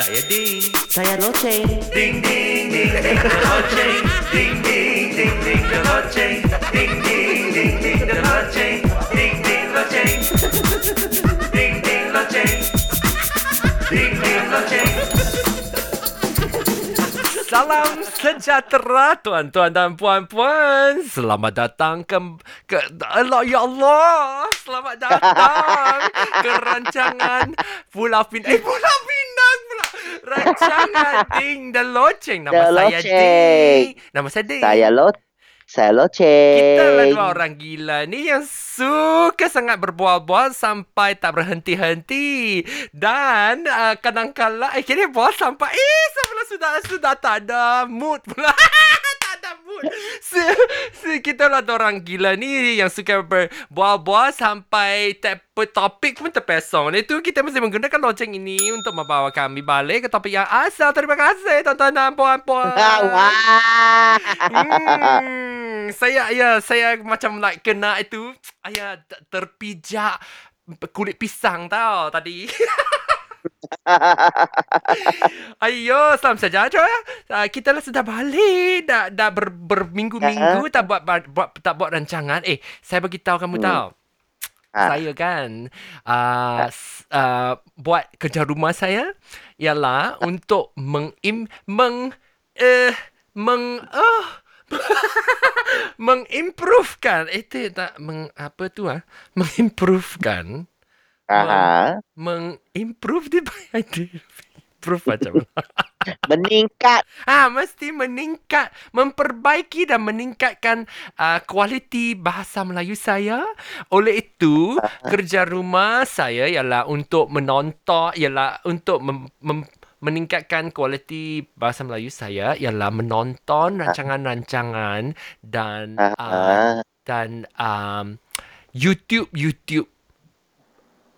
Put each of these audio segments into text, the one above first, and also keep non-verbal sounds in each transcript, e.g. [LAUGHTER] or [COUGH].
Saya Ding. Saya loceng. Ding ding ding ding the loceng. Ding ding ding ding the loceng. Ding ding ding ding the loceng. Ding ding loceng. Ding ding loceng. Ding ding loceng. Salam sejahtera tuan-tuan dan puan-puan. Selamat datang ke ke Allah ya Allah. Selamat datang ke rancangan Pulau Pinang. Eh Pulau pula. Rancangan [LAUGHS] Ding dan Loceng. Nama The saya Loceng. Ding. Nama saya Ding. Saya lo saya loceng. Kita lah dua orang gila ni yang suka sangat berbual-bual sampai tak berhenti-henti. Dan uh, kadang-kala eh kira bual sampai eh sebelah sudah sudah tak ada mood pula. [LAUGHS] mood. Si, si, kita lah orang gila ni yang suka berbual-bual sampai tak apa topik pun terpesong. Itu kita mesti menggunakan loceng ini untuk membawa kami balik ke topik yang asal. Terima kasih tuan-tuan dan puan-puan. [LAUGHS] Wah. Hmm, saya ya saya macam like kena itu ayah terpijak kulit pisang tau tadi. [LAUGHS] [LAUGHS] Ayo, salam sejahtera. Uh, kita lah sudah balik. Dah, dah ber, berminggu-minggu tak buat, buat, tak buat rancangan. Eh, saya bagi tahu kamu Hmm. tahu. Ah. Saya kan uh, s- uh, buat kerja rumah saya ialah untuk mengim meng eh meng oh [LAUGHS] mengimprovekan eh tu tak meng apa tu ah mengimprovekan Aha. mengimprove dia itu [LAUGHS] improve macam mana [LAUGHS] Meningkat. Ah, mesti meningkat, memperbaiki dan meningkatkan uh, kualiti bahasa Melayu saya. Oleh itu, kerja rumah saya ialah untuk menonton, ialah untuk mem, mem, meningkatkan kualiti bahasa Melayu saya ialah menonton rancangan-rancangan dan uh, dan um, YouTube YouTube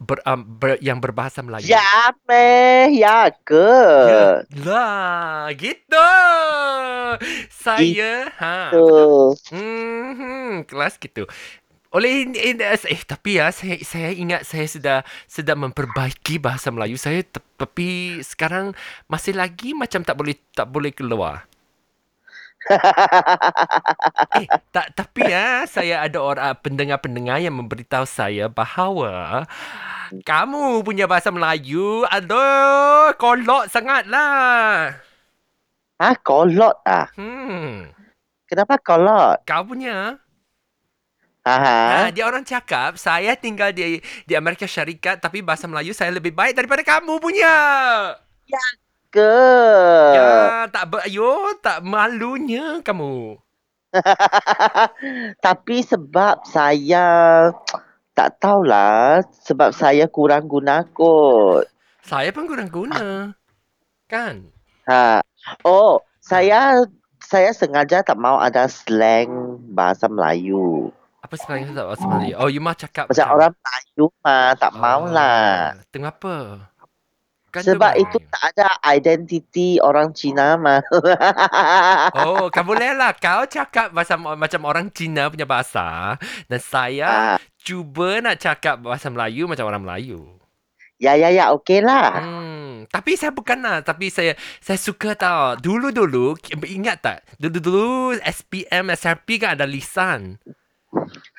ber, um, ber, yang berbahasa Melayu. Ya meh, ya ke? Ya lah, gitu. Saya, ha, Tu. hmm, kelas gitu. Oleh ini, ini- eh tapi ya saya saya ingat saya sudah sudah memperbaiki bahasa Melayu saya tapi sekarang masih lagi macam tak boleh tak boleh keluar. Eh, tak tapi ya saya ada orang pendengar-pendengar yang memberitahu saya bahawa kamu punya bahasa Melayu aduh kolot sangatlah. Ah, kolot ah. Hmm. Kenapa kolot? Kau punya. Aha. Ha, dia orang cakap saya tinggal di di Amerika Syarikat tapi bahasa Melayu saya lebih baik daripada kamu punya. Ke. Ya, tak ber, ayo, tak malunya kamu. [LAUGHS] Tapi sebab saya tak tahulah sebab saya kurang guna kot. Saya pun kurang guna. Kan? Ha. Oh, saya saya sengaja tak mau ada slang bahasa Melayu. Apa tak bahasa Melayu? Oh, you mah cakap Macam orang Melayu mah tak mau lah. Oh, Kenapa? Kan Sebab Melayu. itu tak ada identiti orang Cina mah. [LAUGHS] Oh, kau boleh lah. Kau cakap bahasa macam orang Cina punya bahasa. Dan saya Ah, cuba nak cakap bahasa Melayu macam orang Melayu. ya ya ya okey lah. Hmm, tapi saya bukan lah. Tapi saya saya suka tau. Dulu-dulu, ingat tak? Dulu-dulu SPM, SRP kan ada lisan.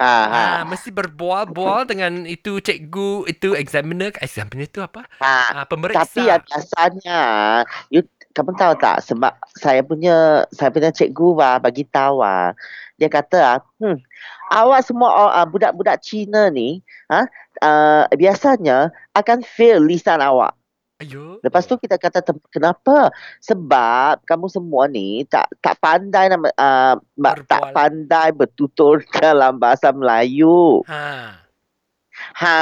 Ha ha. Ah, mesti berbual-bual dengan itu cikgu, itu examiner. Examiner itu apa? ha. Ah, pemeriksa. Tapi ya biasanya you kamu tahu tak sebab saya punya saya punya cikgu bah bagi tahu ah. Dia kata ah, hmm, awak semua ah, budak-budak Cina ni ah uh, biasanya akan fail lisan awak. Ayo. Lepas tu kita kata "Tem- kenapa? Sebab kamu semua ni tak tak pandai nama uh, tak Berbual. pandai bertutur [LAUGHS] dalam bahasa Melayu. Ha. Ha,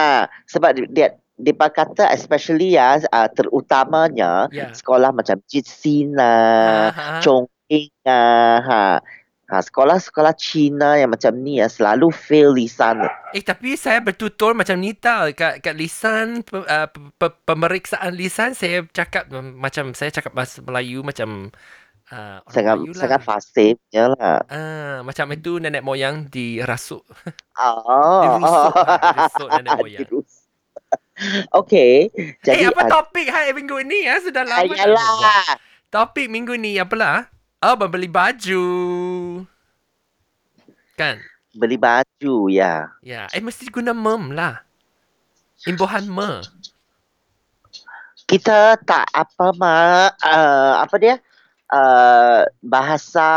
sebab dia- dia kata especially ya uh, terutamanya Ya. sekolah macam Jitsina, Ha, ha. Chongqing ah, ha. Ha, sekolah-sekolah Cina yang macam ni ya selalu fail lisan. Eh tapi saya bertutur macam ni tau kat kat lisan pe, uh, pe, pe, pemeriksaan lisan saya cakap um, macam saya cakap bahasa Melayu macam uh, Sangat Melayu lah. sangat fasih punya lah. Ah, macam itu nenek moyang dirasuk. Oh. [LAUGHS] Dirusuk lah, dirusuk nenek moyang. Dirusuk. [LAUGHS] Okey. Jadi, eh, apa ah, topik hai minggu ni ya? Sudah lama. Ayalah. Topik minggu ni apalah? Oh, membeli baju. Kan? Beli baju ya. Ya, eh mesti guna mem lah. Imbuhan me. Kita tak apa ma uh, apa dia? Uh, bahasa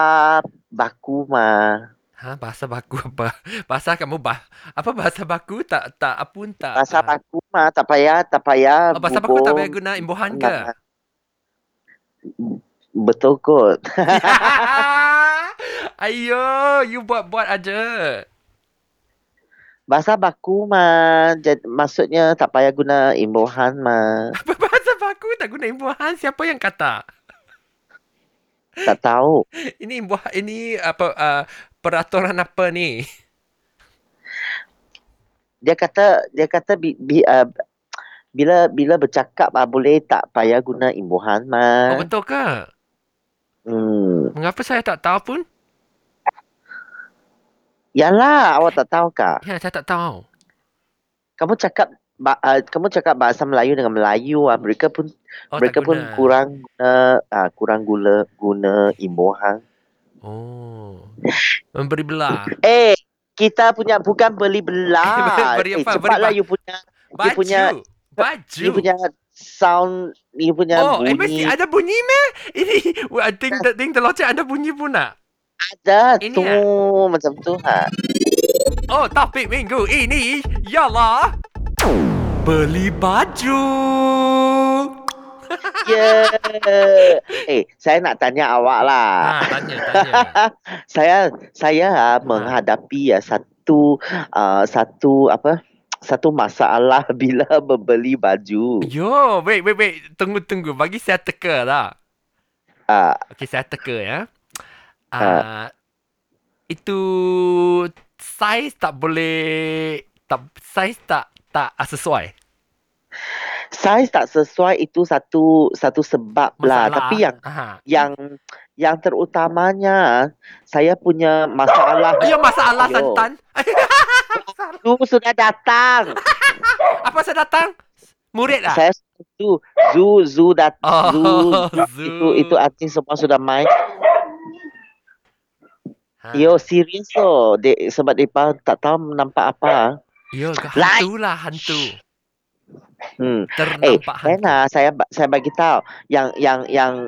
baku ma. Ha, bahasa baku apa? [LAUGHS] Bahasa kamu bah apa bahasa baku tak tak apun tak. Bahasa ah. baku ma tak payah tak payah. Oh, bahasa baku tak payah guna imbuhan ke? Betul kot. [LAUGHS] Ayo, you buat-buat aja. Bahasa baku ma jad, maksudnya tak payah guna imbuhan ma. Apa bahasa baku tak guna imbuhan? Siapa yang kata? Tak tahu. [LAUGHS] Ini imbuhan ini apa uh, peraturan apa ni? Dia kata dia kata bi, bi, uh, bila bila bercakap ah, boleh tak payah guna imbuhan ma. Oh betul ke? Hmm. Mengapa saya tak tahu pun? Yalah, awak tak tahu kah? Ya, saya tak tahu. Kamu cakap ba, uh, kamu cakap bahasa Melayu dengan Melayu ah mereka pun Oh, mereka pun guna. kurang guna uh, kurang gula guna imbuhan. Oh. Memberi belah. Eh, kita punya bukan beli [LAUGHS] belah. Beri eh, apa? Beri cepatlah ba- you punya Baju. You punya- Baju. you punya sound you punya oh, eh, mesti bunyi ada bunyi meh? Ini, wah, ting, ting terlocek ada bunyi pun tak? ada Ini tu ah? macam tu ha. Oh, topik minggu ini ialah beli baju. [LAUGHS] Ya. eh, saya nak tanya awak lah. Ha, tanya, tanya. [LAUGHS] saya saya ah, menghadapi ya satu uh, satu apa satu masalah [LAUGHS] bila membeli baju. Yo, wait, wait, wait. Tunggu, tunggu. Bagi saya teka lah. Ah, Okey, saya teka ya. Uh, itu saiz tak boleh tak saiz tak tak sesuai. saiz tak sesuai itu satu satu sebab lah. Masalah. Tapi yang Aha. yang yang terutamanya saya punya masalah Ayo masalah Ayo. santan. [LAUGHS] tu sudah datang. [LAUGHS] Apa saya datang? Murid lah. Saya tu Zu Zu dat Oh, Zu, [LAUGHS] Zu. itu itu artis semua sudah main. Ha. Yo serius loh. Dia, sebab mereka tak tahu nampak apa. Yo, Lai. hantu lah hantu. Hmm. Eh, Ternampak hantu. Rena, saya saya bagi tahu yang yang yang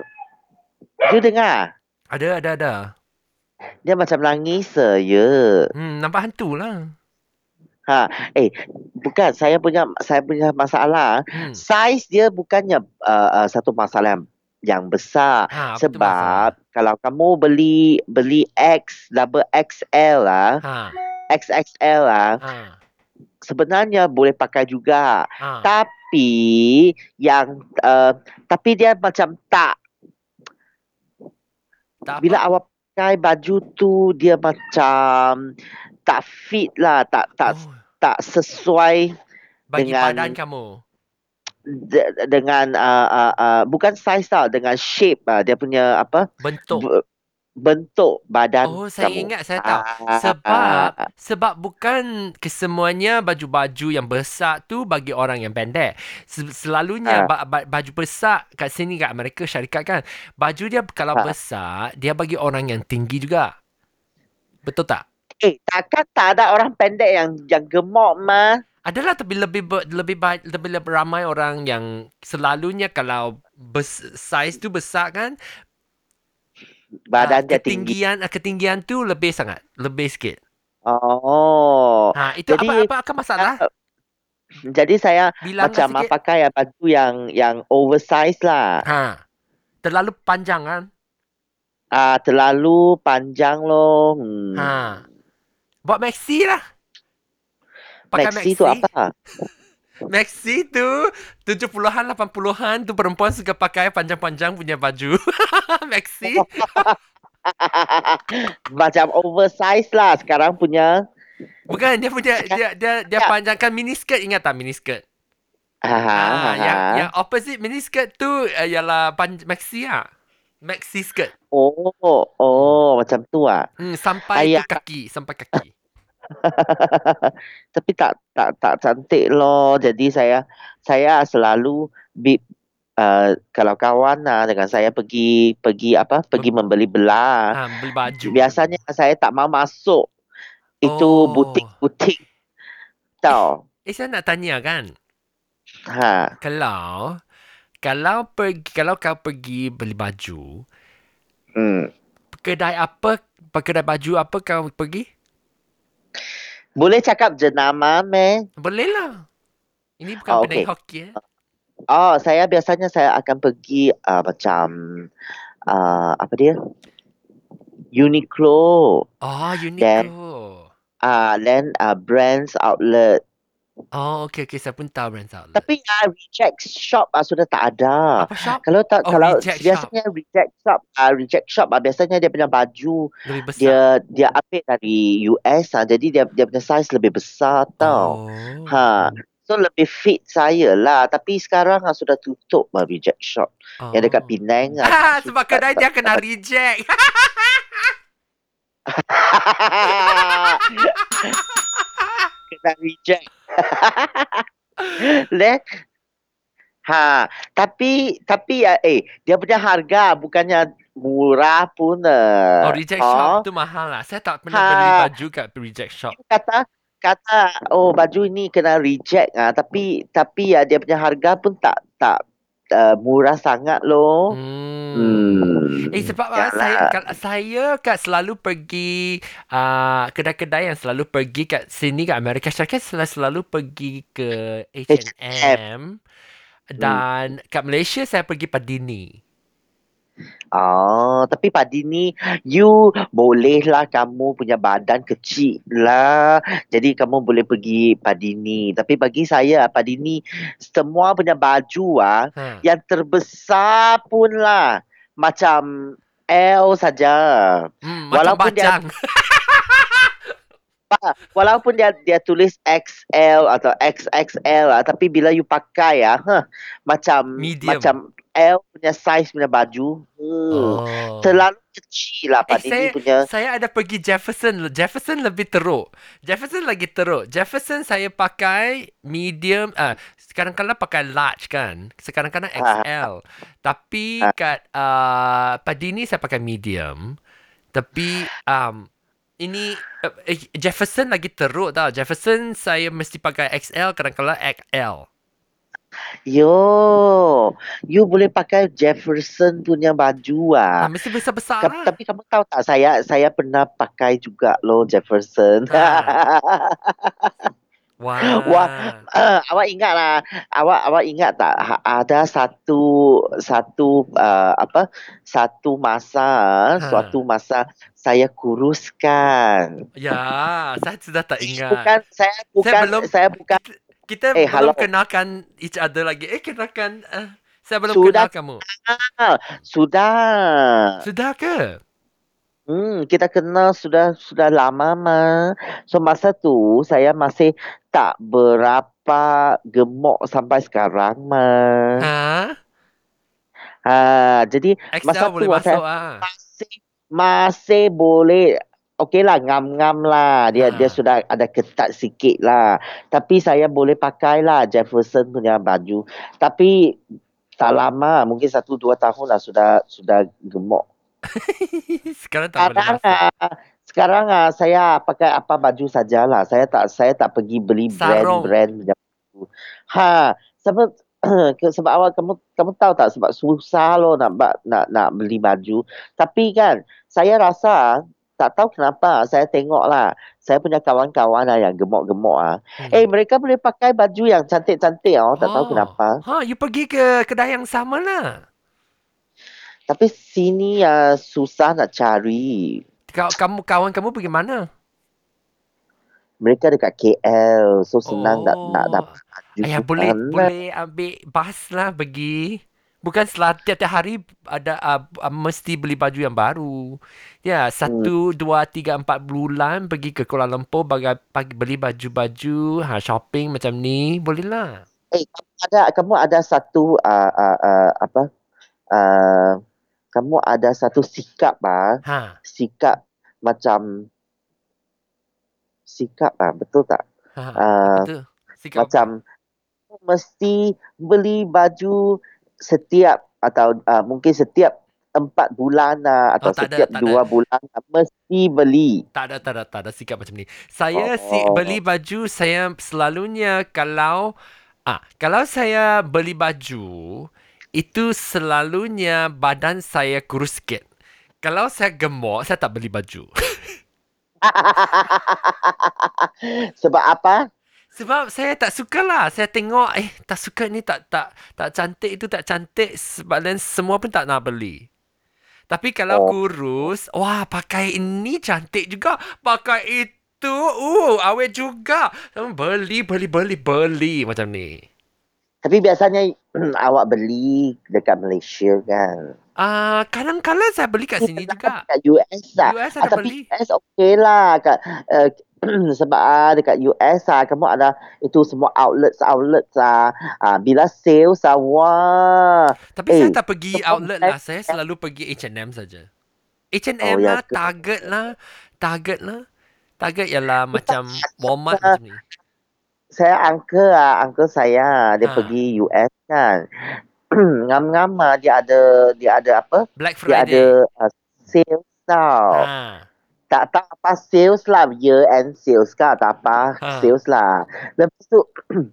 you dengar. Ada, ada, ada. Dia macam nangis ya. Hmm, nampak hantu lah. Ha, eh bukan saya punya saya punya masalah. Hmm. Saiz dia bukannya uh, uh, satu masalah yang, yang besar. Ha, Sebab kalau kamu beli beli X double XL lah, masalah? XXL lah, Ha, ha, sebenarnya boleh pakai juga. ha. Tapi yang uh, tapi dia macam tak Tak bila apa. awak pakai baju tu dia macam tak fit lah, tak tak oh, tak sesuai bagi dengan- badan kamu. de, dengan uh, uh, uh, bukan size tau, dengan shape uh, dia punya apa Bentuk. b- bentuk badan Oh, saya kamu. ingat, saya tahu. Ah, Sebab ah, sebab bukan kesemuanya baju-baju yang besar tu bagi orang yang pendek. Se- Selalunya Ah. ba- ba- baju besar kat sini kat Amerika syarikat kan. Baju dia kalau Ah. besar dia bagi orang yang tinggi juga. Betul tak? Eh, takkan tak ada orang pendek yang yang gemuk mah. Adalah tapi lebih ber, lebih baik lebih, lebih ramai orang yang selalunya kalau bes, saiz tu besar kan Badan ah, dia tinggi. ketinggian ah, ketinggian tu lebih sangat lebih sikit. Oh. Ha itu Jadi- apa apa akan masalah? Jadi saya Bilang macam sikit. pakai ya, baju yang yang oversize lah. Ha. Terlalu panjang kan? Ah terlalu panjang loh. Hmm. Ha. Buat maxi lah. Pakai Maxi tu apa? [LAUGHS] Maxi tu 70-an 80-an tu perempuan suka pakai panjang-panjang punya baju. [LAUGHS] maxi. [LAUGHS] macam oversize lah sekarang punya. Bukan dia punya dia dia dia Ya. panjangkan mini skirt ingat tak mini skirt? Ha, ha, Ah, ha. yang yang opposite mini skirt tu uh, ialah pan, maxi ah. Maxi skirt. Oh, oh, macam tu ah. Hmm, sampai Ayah. tu kaki, sampai kaki. [LAUGHS] Tapi tak tak tak cantik loh. Jadi saya saya selalu bi, uh, kalau kawan lah dengan saya pergi pergi apa pergi membeli belah. Ha, beli baju. Biasanya saya tak mau masuk itu Oh. butik-butik. Tahu. Eh, saya nak tanya kan. Ha. Kalau kalau pergi kalau kau pergi beli baju, Hmm. kedai apa kedai baju apa kau pergi? Boleh cakap jenama meh? Boleh lah. Ini bukan Oh, kedai okey. hoki ya. Oh, saya biasanya saya akan pergi uh, macam uh, apa dia? Uniqlo. Oh, Uniqlo. Ah, uh, then uh, brands outlet. Oh, okey okey saya pun tahu brand outlet. Tapi uh, reject shop uh, sudah tak ada. Apa shop? Kalau tak Oh, kalau reject biasanya reject shop, uh, reject shop uh, biasanya dia punya baju Lebih besar. dia dia ambil dari US ah. jadi dia dia punya size lebih besar tau. Oh. Ha. So lebih fit saya lah. Tapi sekarang ah, sudah tutup ah, reject shop. oh. Yang dekat Penang. Ha, ah, [LAUGHS] sebab kedai dia kena reject. [LAUGHS] [LAUGHS] Kena reject. [LAUGHS] Then Ha, tapi tapi eh dia punya harga bukannya murah pun. eh. Oh, reject shop tu mahal lah. Saya tak pernah Ha. beli baju kat reject shop. kata kata oh baju ini kena reject ah tapi tapi ya dia punya harga pun tak tak uh, murah sangat loh. Hmm. Hmm. Eh sebab Yalah. saya kalau saya kat selalu pergi uh, kedai-kedai yang selalu pergi kat sini kat Amerika Syarikat selalu, selalu pergi ke H&M dan kat Malaysia saya pergi Padini. Oh, tapi padi ni you bolehlah kamu punya badan kecil lah. Jadi kamu boleh pergi padi ni. Tapi bagi saya padi ni semua punya baju ah Ha. yang terbesar pun lah macam L saja. Hmm, macam Walaupun dia- bajang. [LAUGHS] Pa- Walaupun dia dia tulis XL atau XXL lah, tapi bila you pakai ah, huh, macam Medium. macam L punya size punya baju, hmm, Oh. terlalu kecil lah Eh, padi ni saya, punya. saya ada pergi Jefferson. Jefferson lebih teruk. Jefferson lagi teruk. Jefferson saya pakai medium. Ah, kadang-kadang pakai large kan. Sekarang-kadang Ah. XL. Tapi Ah. kat uh, Padini saya pakai medium. Tapi um, ini uh, eh, Jefferson lagi teruk tau. Jefferson saya mesti pakai XL. Kadang-kadang XL. Yo, you boleh pakai Jefferson punya baju Ah, ah. mesti besar-besar Ka- lah. tapi kamu tahu tak saya saya pernah pakai juga loh Jefferson. [LAUGHS] Wah. Wah. Uh, awak ingat lah, awak awak ingat tak ha, ada satu satu uh, apa satu masa, Ha. suatu masa saya kuruskan. Ya, saya sudah tak ingat. Bukan saya bukan belum- saya bukan Kita Eh, belum hello. kenalkan each other lagi. Eh, kenalkan. Uh, saya belum Sudah. kenal kamu. sudah. Sudah ke? Hmm, kita kenal sudah sudah lama mah. So masa tu saya masih tak berapa gemuk sampai sekarang mah. Ha? Ha, jadi XL Masa boleh tu masuk saya- ah. masih masih boleh Okey lah ngam-ngam lah. Dia Ha. dia sudah ada ketat sikit lah. Tapi saya boleh pakai lah Jefferson punya baju. Tapi tak lama mungkin satu dua tahun lah sudah sudah gemuk. [LAUGHS] Sekarang tak boleh sekarang masuk. ah, sekarang ah, saya pakai apa baju sajalah saya tak saya tak pergi beli Sarung. brand-brand punya baju ha sebab [CLEARS THROAT] ke- sebab awak kamu kamu tahu tak sebab susah loh nak ba- nak nak beli baju. Tapi kan saya rasa tak tahu kenapa saya tengok lah saya punya kawan-kawan lah yang gemuk-gemuk ah Hmm. eh mereka boleh pakai baju yang cantik-cantik oh tak tahu Oh. kenapa Ha, you pergi ke kedai yang sama lah. tapi sini ah susah nak cari Kau, kamu kawan kamu pergi mana? mereka dekat KL so senang nak nak Oh. dapat Ayah boleh boleh ambil bas lah pergi. Bukan tiap-tiap hari ada uh, uh, mesti beli baju yang baru. Ya, satu, dua, tiga, empat bulan pergi ke Kuala Lumpur bagi, bagi beli baju-baju, ha, shopping macam ni. Boleh lah. Eh, kamu ada kamu ada satu uh, uh, uh, apa? Uh, kamu ada satu sikap ah, Ha. sikap macam sikap ah betul tak? Ha, Ah, apa tu? Sikap apa? macam mesti beli baju setiap atau uh, mungkin setiap empat bulan lah, atau Oh, tak ada, setiap tak dua bulan ah, mesti beli. Tak ada, tak ada, tak ada sikap macam ni. Saya si Oh. beli baju, saya selalunya kalau ah kalau saya beli baju itu selalunya badan saya kurus sikit. Kalau saya gemuk, saya tak beli baju. [LAUGHS] Sebab apa? Sebab saya tak suka lah. Saya tengok, eh, tak suka ni tak tak tak cantik itu tak cantik. Sebab dan semua pun tak nak beli. Tapi kalau Oh. kurus, wah pakai ini cantik juga. Pakai itu, uh, awet juga. Beli, beli, beli, beli macam ni. Tapi biasanya [CLEARS THROAT] awak beli dekat Malaysia kan. Ah, kadang-kadang saya beli kat sini juga. Dekat US lah. US Ah, ada tapi beli. US okey lah. Kat, uh, [CLEARS THROAT] sebab ah, dekat US lah kamu ada itu semua outlets outlets lah. Ah, bila sales wah. Tapi Eh, saya tak pergi outlet lah. Saya selalu pergi H&M saja. H&M Oh, ya lah, ke? Target lah. Target lah. Target ialah macam Walmart tak- macam ni. Saya uncle ah, uncle saya dia Ha. pergi US kan. [CLEARS THROAT] Ngam-ngam ah, dia ada dia ada apa? Black Dia ada Friday. uh, sales tau. Ha. Tak tak apa sales lah year end sales kah tak apa Ha. sales lah. Lepas tu [CLEARS THROAT]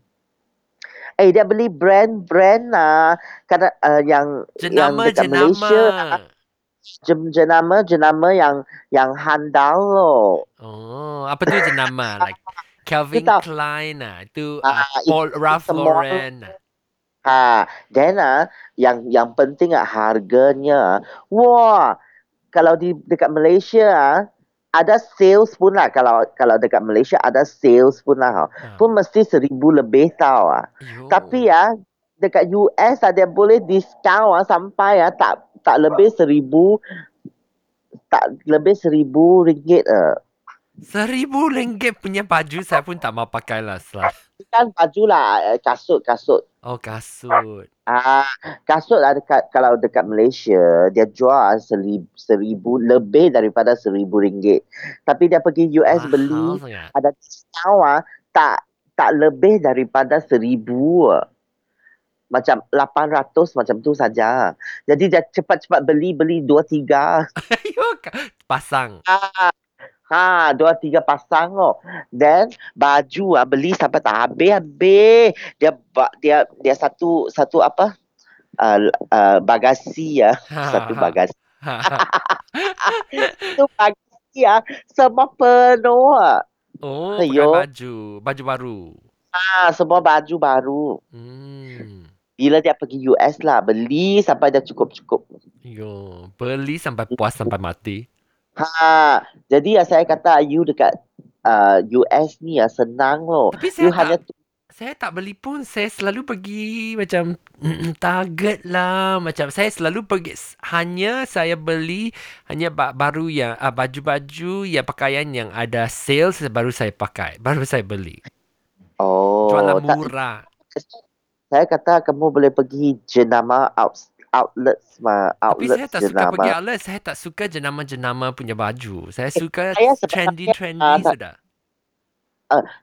eh dia beli brand-brand lah kadang uh, yang yang Jenama, dekat jenama. Malaysia jem, jenama jenama yang yang handal loh. Oh, apa tu jenama? [LAUGHS] Like Calvin Kita- Klein lah. Itu uh, itu Paul Ralph Lauren. lah. Ha, then ah yang yang penting ah harganya. Wah, kalau di dekat Malaysia ah ada sales pun lah kalau kalau dekat Malaysia ada sales pun lah. Ha. Pun mesti seribu lebih tau ah. Yo. Tapi ya dekat US ada boleh discount ah, sampai ya tak tak lebih seribu tak lebih seribu ringgit eh. Seribu ringgit punya baju saya pun tak mau pakai lah. Selah. Kan baju lah eh, kasut kasut. Oh, kasut. Ah kasut lah dekat kalau dekat Malaysia dia jual seribu, seribu lebih daripada seribu ringgit. Tapi dia pergi US beli Mahal sangat. ada discount ah, tak tak lebih daripada seribu. ah. Macam 800 macam tu saja. Jadi dia cepat-cepat beli beli dua tiga. [LAUGHS] Pasang. Ah, ha, dua tiga pasang oh. Then baju ah beli sampai tak habis-habis. Dia ba- dia dia satu satu apa? Uh, uh, bagasi ya, satu bagasi. Satu bagasi ya, semua penuh. ah. oh, Ayo. baju. Baju baru. Ah, semua baju baru. Hmm. Bila dia pergi US lah, beli sampai dia cukup-cukup. Yo, beli sampai puas sampai mati. Ha, jadi ya saya kata you dekat uh, US ni ya senang loh. Tapi saya You tak, hanya saya tak beli pun. Saya selalu pergi macam mm, Target lah. Macam saya selalu pergi. Hanya saya beli hanya ba- baru yang uh, baju-baju yang pakaian yang ada sales baru saya pakai. Baru saya beli. oh, Jualan tak, murah. saya kata kamu boleh pergi jenama out, outlets ma, Tapi saya outlets tak suka jenama. pergi outlet. Saya tak suka jenama-jenama punya baju. Saya suka saya sebenarnya, trendy-trendy ah, tak- sudah.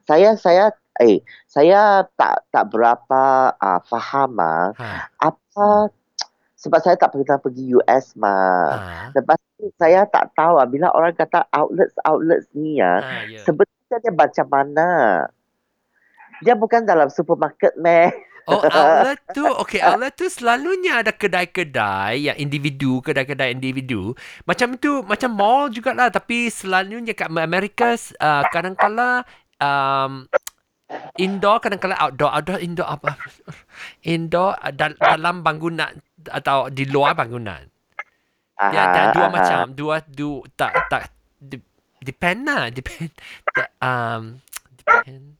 Saya saya eh saya tak tak berapa uh, faham ah Ha. apa sebab saya tak pernah pergi US mah. Ha. Lepas tu saya tak tahu ah bila orang kata outlets outlets ni ya, Ha, ya. sebenarnya dia macam mana? Dia bukan dalam supermarket meh. Oh, outlet tu, okay, outlet tu selalunya ada kedai-kedai yang individu, kedai-kedai individu. Macam tu, macam mall jugalah. Tapi selalunya kat Amerika, uh, kadang-kala um, indoor, kadang-kala outdoor. Outdoor, indoor apa? Indoor uh, dal- dalam bangunan atau di luar bangunan. Dia ada dua macam, dua, dua, tak, tak, de- depend lah, depend, [LAUGHS] um, depend,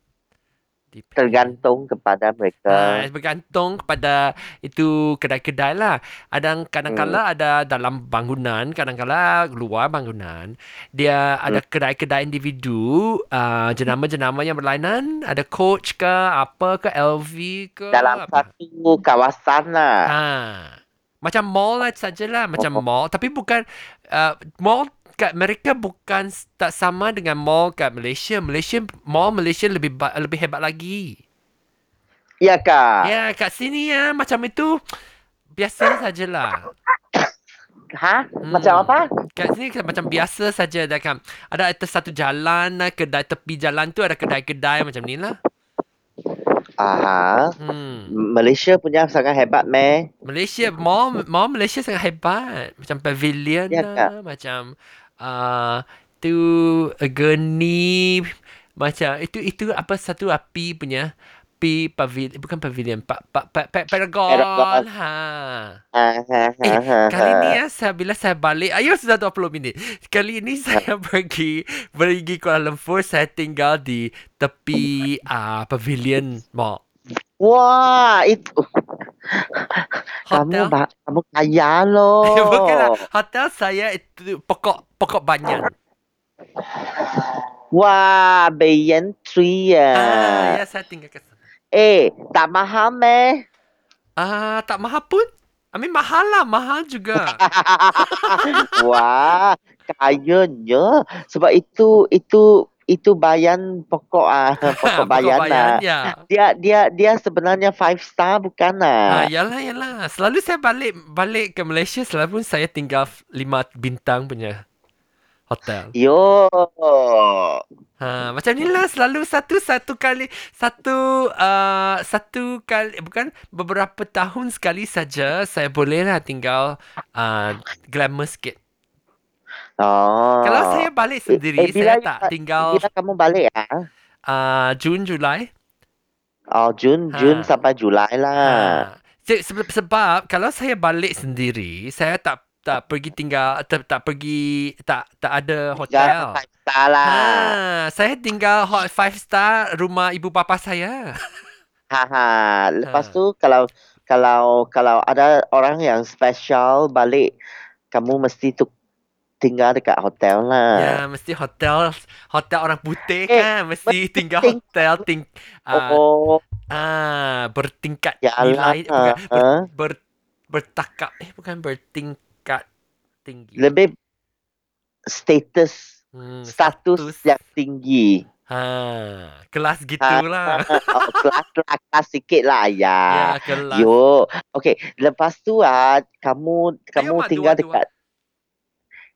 depend. Tergantung kepada Ah, mereka. bergantung kepada itu kedai-kedai lah. Ada kadang-kala ada dalam bangunan, kadang-kala luar bangunan. Dia ada kedai-kedai individu, uh, jenama-jenama yang berlainan. Ada Coach ke, apa ke, LV ke. Dalam apa. satu kawasan lah. Ha. Macam mall lah sajalah, macam Oh. mall. Tapi bukan uh, mall kat mereka bukan tak sama dengan mall kat Malaysia. Malaysia mall Malaysia lebih lebih hebat lagi. Ya kak? Ya, kat sini ya macam itu biasa sajalah. Ha? Hmm. Macam apa? Kat sini macam biasa saja dah kan. Ada atas satu jalan, kedai tepi jalan tu ada kedai-kedai macam ni lah. Aha. Hmm. Malaysia punya sangat hebat meh. Malaysia mall mall Malaysia sangat hebat. Macam pavilion Ya, lah, macam uh, tu geni macam itu itu apa satu api punya api pavilion bukan pavilion pa, pa, pa, pa, paragon Paragon. ha Aha, Eh, aha, kali aha. ni ya, saya, bila saya balik, ayo sudah 20 minit. Kali ni saya [LAUGHS] pergi pergi Kuala Lumpur, saya tinggal di tepi uh, pavilion mall. Wah, itu Hotel. kamu ba- kamu kaya loh. [LAUGHS] Bukanlah, hotel saya itu pokok pokok banyan. Wah, Bayan Tree ya. Ah, ya saya tinggal ke sana. Eh, tak mahal meh. Ah, tak mahal pun. I mean mahal lah, mahal juga. [LAUGHS] Wah, kayanya. Sebab itu itu itu bayan pokok ah, [LAUGHS] pokok bayan lah. ya. Dia dia dia sebenarnya five star bukan Ah, lah. yalah, yalah. Selalu saya balik balik ke Malaysia, selalu saya tinggal lima bintang punya hotel. Yo. Ha, macam ni lah selalu satu satu kali satu uh, satu kali bukan beberapa tahun sekali saja saya boleh lah tinggal uh, glamour sikit. Oh. Kalau saya balik Eh, sendiri eh, bila saya tak tinggal Bila kamu balik ah? uh, Jun Julai. Oh, Jun, Ha. Jun sampai Julai Ha. lah. Se- sebab, sebab kalau saya balik sendiri saya tak tak pergi tinggal tak, tak pergi tak tak ada Tinggal hotel. five star lah. Ha, saya tinggal hot five star rumah ibu bapa saya. Ha ha. Lepas Ha. tu kalau kalau kalau ada orang yang special balik, kamu mesti tu tinggal dekat hotel lah. Ya, mesti hotel hotel orang putih Eh, kan, mesti tinggal ting- hotel ting ah Oh, ah bertingkat ya nilai bukan lah. ber, Ha? ber, bertakap eh bukan bertingkat tinggi. Lebih status Hmm, status yang tinggi. Ha, kelas Ha, gitulah. oh, kelas kelas, [LAUGHS] kelas sikit lah ya, ya. kelas. Yo, okay. Lepas tu ah, kamu kamu Mak, tinggal dua, dua.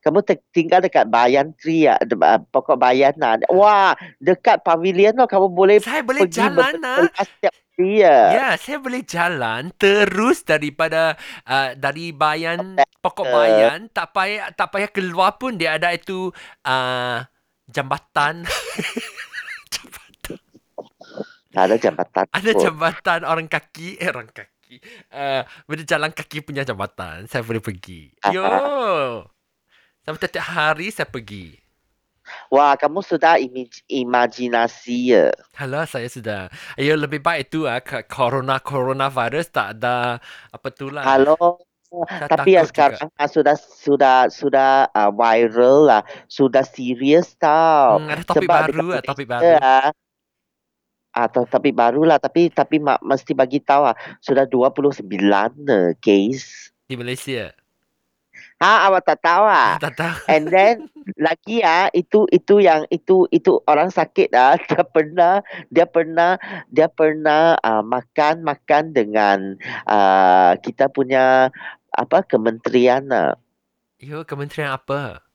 Kamu te- tinggal dekat Bayan Tree de- ah, pokok Bayan lah. Wah, dekat pavilion tu kamu boleh Saya boleh pergi jalan ah. setiap hari ya. Ya, saya boleh jalan terus daripada uh, dari bayan pokok bayan tak payah tak payah keluar pun dia ada itu uh, jambatan. [LAUGHS] jambatan. Ada jambatan. Ada pun. jambatan orang kaki, eh orang kaki. Uh, berjalan kaki punya jambatan. Saya boleh pergi. [LAUGHS] Yo. Sampai tiap hari saya pergi. Wah, kamu sudah imaj- imajinasi ya. Halo, saya sudah. Ayo lebih baik itu ah ke corona coronavirus tak ada apa tu lah. Halo. Saya Tapi ya sekarang ah, sudah sudah sudah ah, viral lah, sudah serius tau. Hmm, ada topik Sebab baru dekat ah, topik baru. ah, atau topik baru lah tapi tapi mak mesti bagi tahu ah sudah 29 eh, case. di Malaysia. Ha awak tak tahu ah. [LAUGHS] Tak tahu. And then lagi ah itu itu yang itu itu orang sakit ah [LAUGHS] dia pernah dia pernah dia pernah ah, makan makan dengan ah, kita punya apa kementerian ah. Yo, kementerian apa?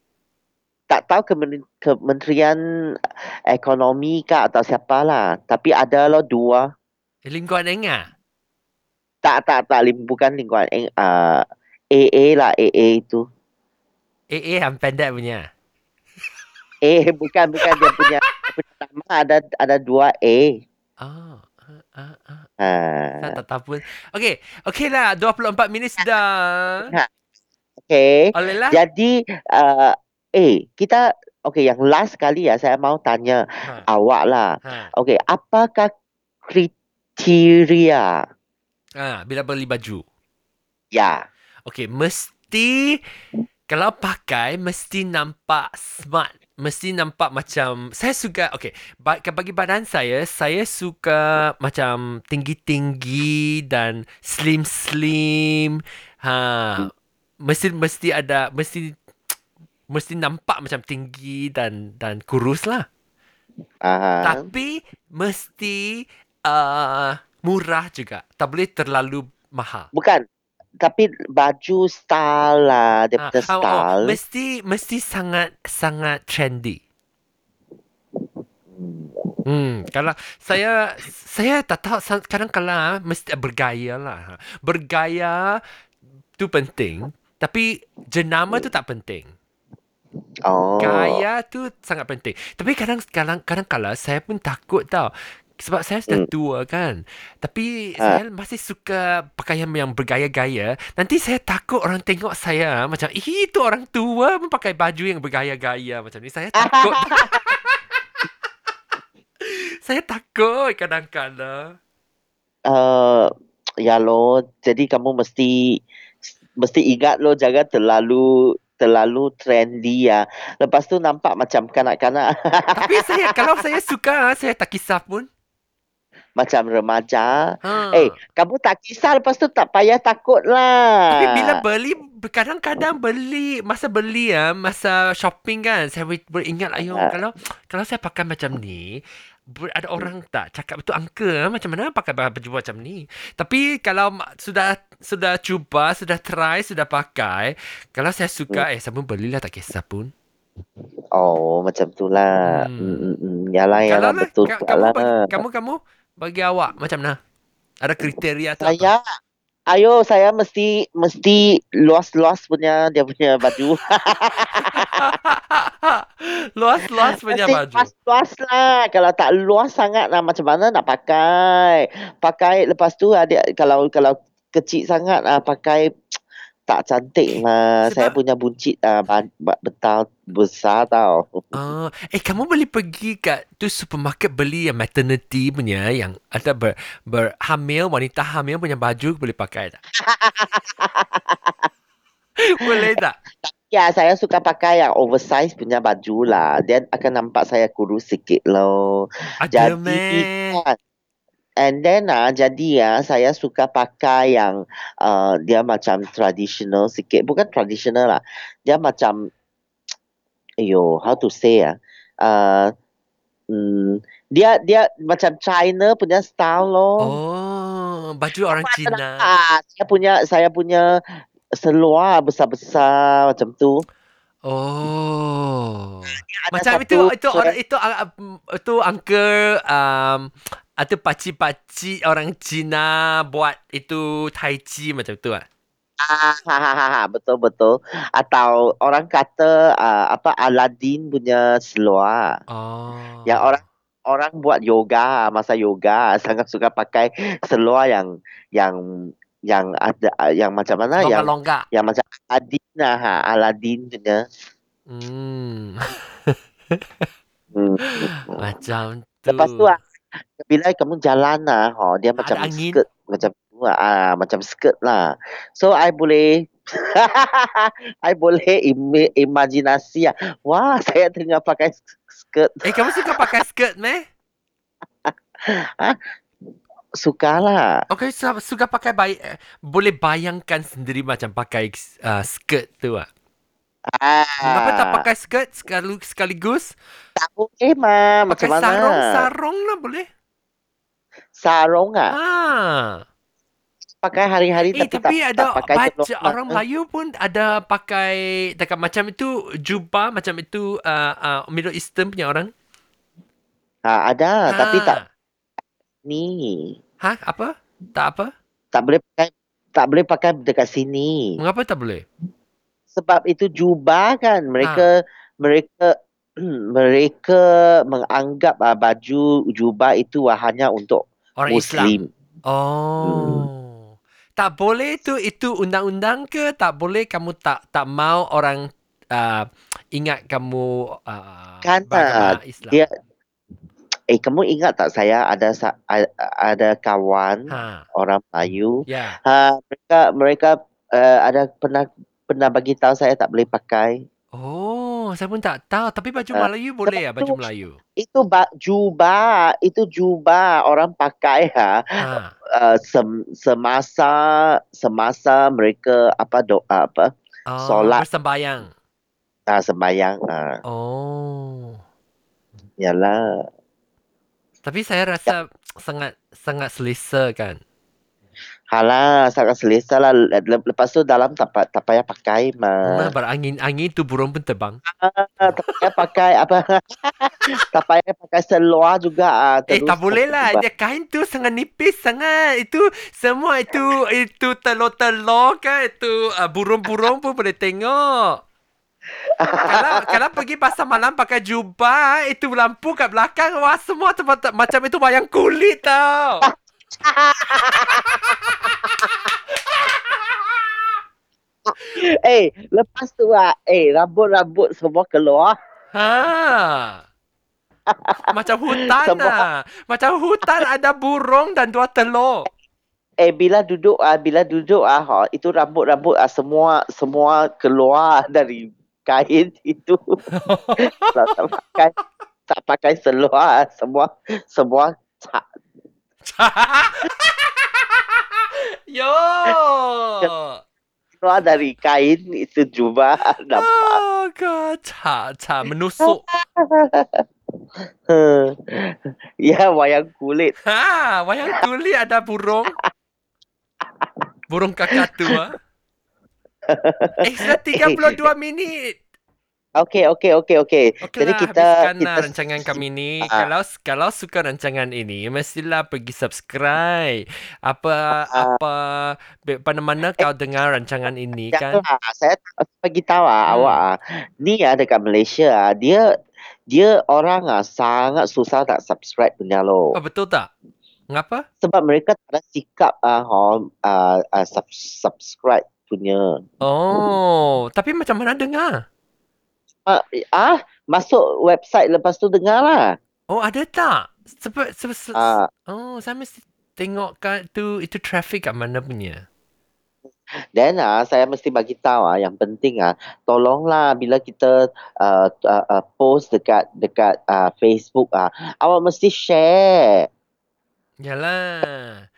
tak tahu kemen, kementerian ekonomi kah atau siapa lah tapi ada lo dua Lingkuan Enga. tak tak tak lim, bukan lingkungan eh, uh, AA lah AA itu AA yang pendek punya. [LAUGHS] eh bukan bukan dia punya nama ada ada dua A Oh. Ah, ah, ah. uh, Saya tak tahu pun. Okey. Okey lah. 24 minit sudah. okay Oleh lah. jadi uh, eh kita okay yang last kali ya saya mau tanya Ha, awak lah ha. okay apakah kriteria ha, bila beli baju. ya Okey, mesti kalau pakai mesti nampak smart. Mesti nampak macam saya suka okey, ba- bagi badan saya saya suka macam tinggi-tinggi dan slim-slim. Ha, mesti mesti ada mesti mesti nampak macam tinggi dan dan kurus lah. Ah. Tapi mesti uh, murah juga. Tak boleh terlalu mahal. Bukan. Tapi baju style lah. Dia Ah, punya oh, oh, style. mesti mesti sangat sangat trendy. Hmm. Kalau saya saya tak tahu kadang-kadang mesti bergaya lah. Bergaya tu penting, tapi jenama tu tak penting. Oh. Gaya tu sangat penting. Tapi kadang-kadang kadang-kadang saya pun takut tau. Sebab saya sudah Hmm. tua kan. Tapi Ah. saya masih suka pakaian yang bergaya-gaya. Nanti saya takut orang tengok saya macam, "Ih, itu orang tua pun pakai baju yang bergaya-gaya macam ni." Saya takut. [LAUGHS] saya takut kadang-kadang. Uh, ya lo, jadi kamu mesti mesti ingat lo jangan terlalu terlalu trendy ya. Lepas tu nampak macam kanak-kanak Tapi saya kalau saya suka, saya tak kisah pun. Macam remaja. Ha. Eh, kamu tak kisah lepas tu tak payah takut lah. Tapi bila beli kadang-kadang beli masa beli ya masa shopping kan saya ber- beringat ayo Ah. kalau kalau saya pakai macam ni ada orang tak cakap itu angka ah, macam mana pakai baju macam ni tapi kalau sudah sudah cuba sudah try sudah pakai kalau saya suka eh saya pun belilah tak kisah pun Oh, macam tu lah. Hmm. Hmm. Hmm, hmm. Yalah, kalau yalah lah, betul ka- kamu lah. bagi, kamu kamu bagi awak macam mana ada kriteria apa? Saya Ayo saya mesti mesti luas-luas punya dia punya baju. [LAUGHS] luas-luas punya Mesti baju Luas-luas lah. Kalau tak luas sangat lah macam mana nak pakai. Pakai lepas tu ada kalau kalau kecil sangat ah pakai tak cantik lah. Sebab- Saya punya buncit ba- betal besar tau. [LAUGHS] Ah, eh kamu boleh pergi kat tu supermarket beli yang maternity punya yang ada ber, berhamil wanita hamil punya baju boleh pakai tak? [LAUGHS] boleh tak? Ya, saya suka pakai yang oversize punya baju lah. Then akan nampak saya kurus sikit loh. Ada Jadi meh. kan. And then ah jadi ya saya suka pakai yang uh, dia macam traditional sikit. Bukan traditional lah. Dia macam ayo how to say ah. Uh, hmm, dia dia macam China punya style loh. Oh, baju orang Cina. Ah, saya punya saya punya seluar besar-besar macam tu. Oh. Ada Macam itu itu orang itu ah, mm, itu uncle um atau pakcik-pakcik orang Cina buat itu tai chi macam tu ah. Ah, ha, ha, ha, ha, betul betul. Atau orang kata uh, apa Aladdin punya seluar. Oh. Yang orang orang buat yoga masa yoga [LAUGHS] sangat suka pakai seluar yang yang yang ada yang macam mana yang longa-longa. yang macam Aladdin lah ha, Aladdin punya. Hmm. Hmm. Macam tu. Lepas tu ah, bila kamu jalan lah, oh, dia Ada macam angin. skirt macam tu lah, ah, macam skirt lah. So I boleh [LAUGHS] I boleh im- imajinasi ah. Wah, [LAUGHS] saya tengah pakai skirt. Eh, kamu suka pakai skirt, meh? [LAUGHS] Suka lah. Okay, suka, suka pakai bay eh, boleh bayangkan sendiri macam pakai uh, skirt tu ah. Ah. Mengapa tak pakai skirt sekali, sekaligus? Tak boleh mah. Macam Pakai mana? sarung, sarung lah boleh. Sarung ah. Ah. Pakai hari-hari Eh, tapi, tapi tak, ada tak pakai baca seluar. orang Melayu pun ada pakai dekat macam itu jubah macam itu uh, uh, Middle Eastern punya orang. Ha, ada, tapi Ah. tak ni. Ha, apa? Tak apa? Tak boleh pakai tak boleh pakai dekat sini. Mengapa tak boleh? sebab itu jubah kan Ha. mereka mereka [CLEARS THROAT] mereka menganggap uh, baju jubah itu uh, hanya untuk Orang Islam. muslim. Oh. Tak boleh tu itu undang-undang ke? Tak boleh kamu tak tak mau orang uh, ingat kamu uh, Kan, beragama Islam. Dia eh kamu ingat tak saya ada ada kawan Ha. orang Melayu Ya. ha, mereka mereka uh, ada pernah pernah bagi tahu saya tak boleh pakai Oh, saya pun tak tahu. Tapi baju Ah, Melayu boleh ya, baju tu- Melayu. itu ba- jubah itu jubah orang pakai ha Ha. uh, sem- semasa semasa mereka apa doa apa Oh, Solat. bersembayang. Ah, sembayang. Ah, Oh. yalah. Tapi saya rasa sangat sangat selesa kan. Halah, sangat selesa lah. Le- Lepas tu dalam tak, pa- tak payah pakai Nah, mah. berangin-angin tu burung pun terbang. Ah, tak payah pakai apa. [LAUGHS] tak payah pakai seluar juga. Ah, Eh terus tak boleh lah. Dia kain tu sangat nipis sangat Itu Semua itu Itu telur-telur kan Itu uh, burung-burung pun boleh tengok kalau kalau pergi pasar malam pakai jubah itu lampu kat belakang wah semua tempat macam itu wayang kulit tau. [LAUGHS] Eh, lepas tu ah, eh rambut-rambut semua keluar. Ha. Macam hutan Semua- lah. Macam hutan ada burung dan dua telur. Eh bila duduk ah, bila duduk ah, ha, itu rambut-rambut ah semua semua keluar dari kain itu. [LAUGHS] Kalau tak pakai tak pakai seluar semua semua tak [LAUGHS] Yo. keluar dari kain itu jubah nampak. Oh god, ca ca menusuk. [LAUGHS] Ya wayang kulit. Ha, wayang kulit ada burung. Burung kakatua. Eh, sudah 32 minit. Okey okey okey okey. Okey Jadi lah, kita habiskan kita lah rancangan kami ni. Ah. Kalau kalau suka rancangan ini, mestilah pergi subscribe. Apa Ah. apa mana-mana kau dengar rancangan ini kan. Janganlah, saya bagi tahu ah, Hmm. awak ah. Ni ah dekat Malaysia ah, dia dia orang ah sangat susah nak subscribe punya lo. Oh, betul tak? Ngapa? Sebab mereka tak ada sikap ah uh, uh, uh, sub, subscribe punya. Oh, tapi macam mana dengar? Ah, ah masuk website lepas tu dengar lah. Oh, ada tak? Sebab, sebab, sebab Ah, Oh, saya mesti tengok kat tu itu traffic kat mana punya. then ah saya mesti bagi tahu ah yang penting ah tolonglah bila kita uh, uh, uh, post dekat dekat uh, Facebook ah awak mesti share. Yalah.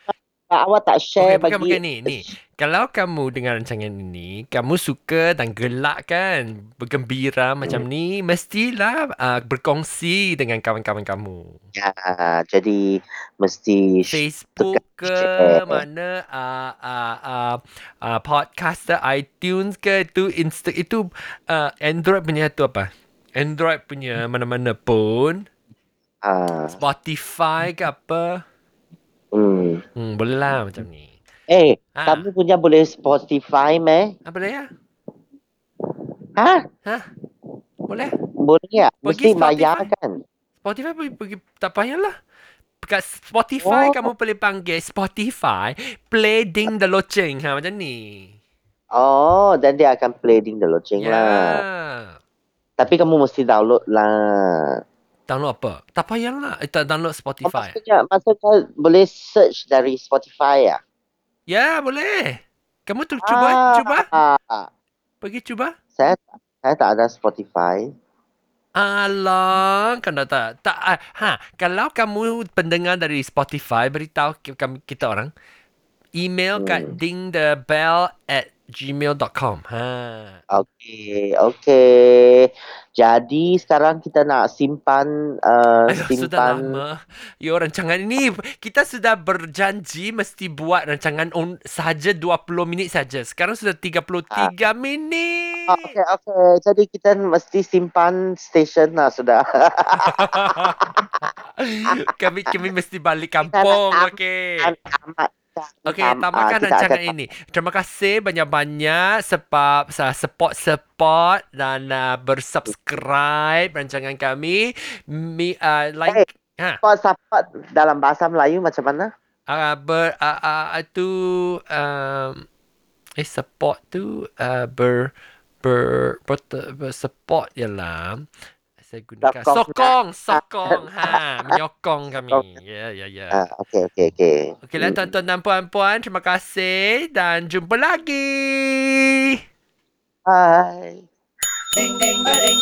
Awak tak share bukan bagi bukan ni, ni. Kalau kamu dengar rancangan ini, kamu suka dan gelak kan, bergembira macam ni, mestilah uh, berkongsi dengan kawan-kawan kamu. Ya, jadi mesti Facebook ke share. mana uh, uh, uh, uh, podcaster iTunes ke itu Insta itu uh, Android punya tu apa? Android punya mana-mana pun ah, Spotify ke apa? hmm. Hmm, boleh lah macam ni. Eh, Ha. kamu punya boleh Spotify meh? Ah, boleh ya? Ha? Boleh? Boleh ya? Pergi Mesti bayar Spotify. kan? Spotify pergi, pergi tak payahlah. Kat Spotify Oh. kamu boleh panggil Spotify play ding the loceng ha macam ni. Oh, dan dia akan play ding the loceng Ya. lah. Tapi kamu mesti download lah. Download apa? Tak payahlah. Eh, tak download Oh, Spotify. maksudnya, maksudnya boleh search dari Spotify ya? Ya, boleh. Kamu tu cuba, ah, cuba. Ah, Pergi cuba. saya saya tak ada Spotify. Alah, kan tak tak. tak ah, ha, kalau kamu pendengar dari Spotify, beritahu kami kita orang email kat Hmm. dingthebell at gmail.com. Ha. Okey, okey. Jadi sekarang kita nak simpan uh, Aduh, sudah simpan lama. Yo, rancangan ini kita sudah berjanji mesti buat rancangan on, sahaja 20 minit saja. Sekarang sudah 33 minit. Oh, okey, okey. Jadi kita mesti simpan stesen lah sudah. [LAUGHS] kami kami mesti balik kampung. Okey. Tamat. Okey, Tam- tamatkan ah, kita rancangan akan- ini. Terima kasih banyak-banyak sebab uh, support-support dan uh, bersubscribe rancangan kami. Mi, uh, like ha Support support dalam bahasa Melayu macam mana? uh, ber uh, uh, itu um, eh support tu uh, ber ber, ber, ber support ialah saya gunakan Sokong. sokong sokong ha menyokong kami ya ya ya Ah, okey okey okey. Okeylah tuan-tuan dan puan-puan, terima kasih dan jumpa lagi. Bye. Ding ding ding.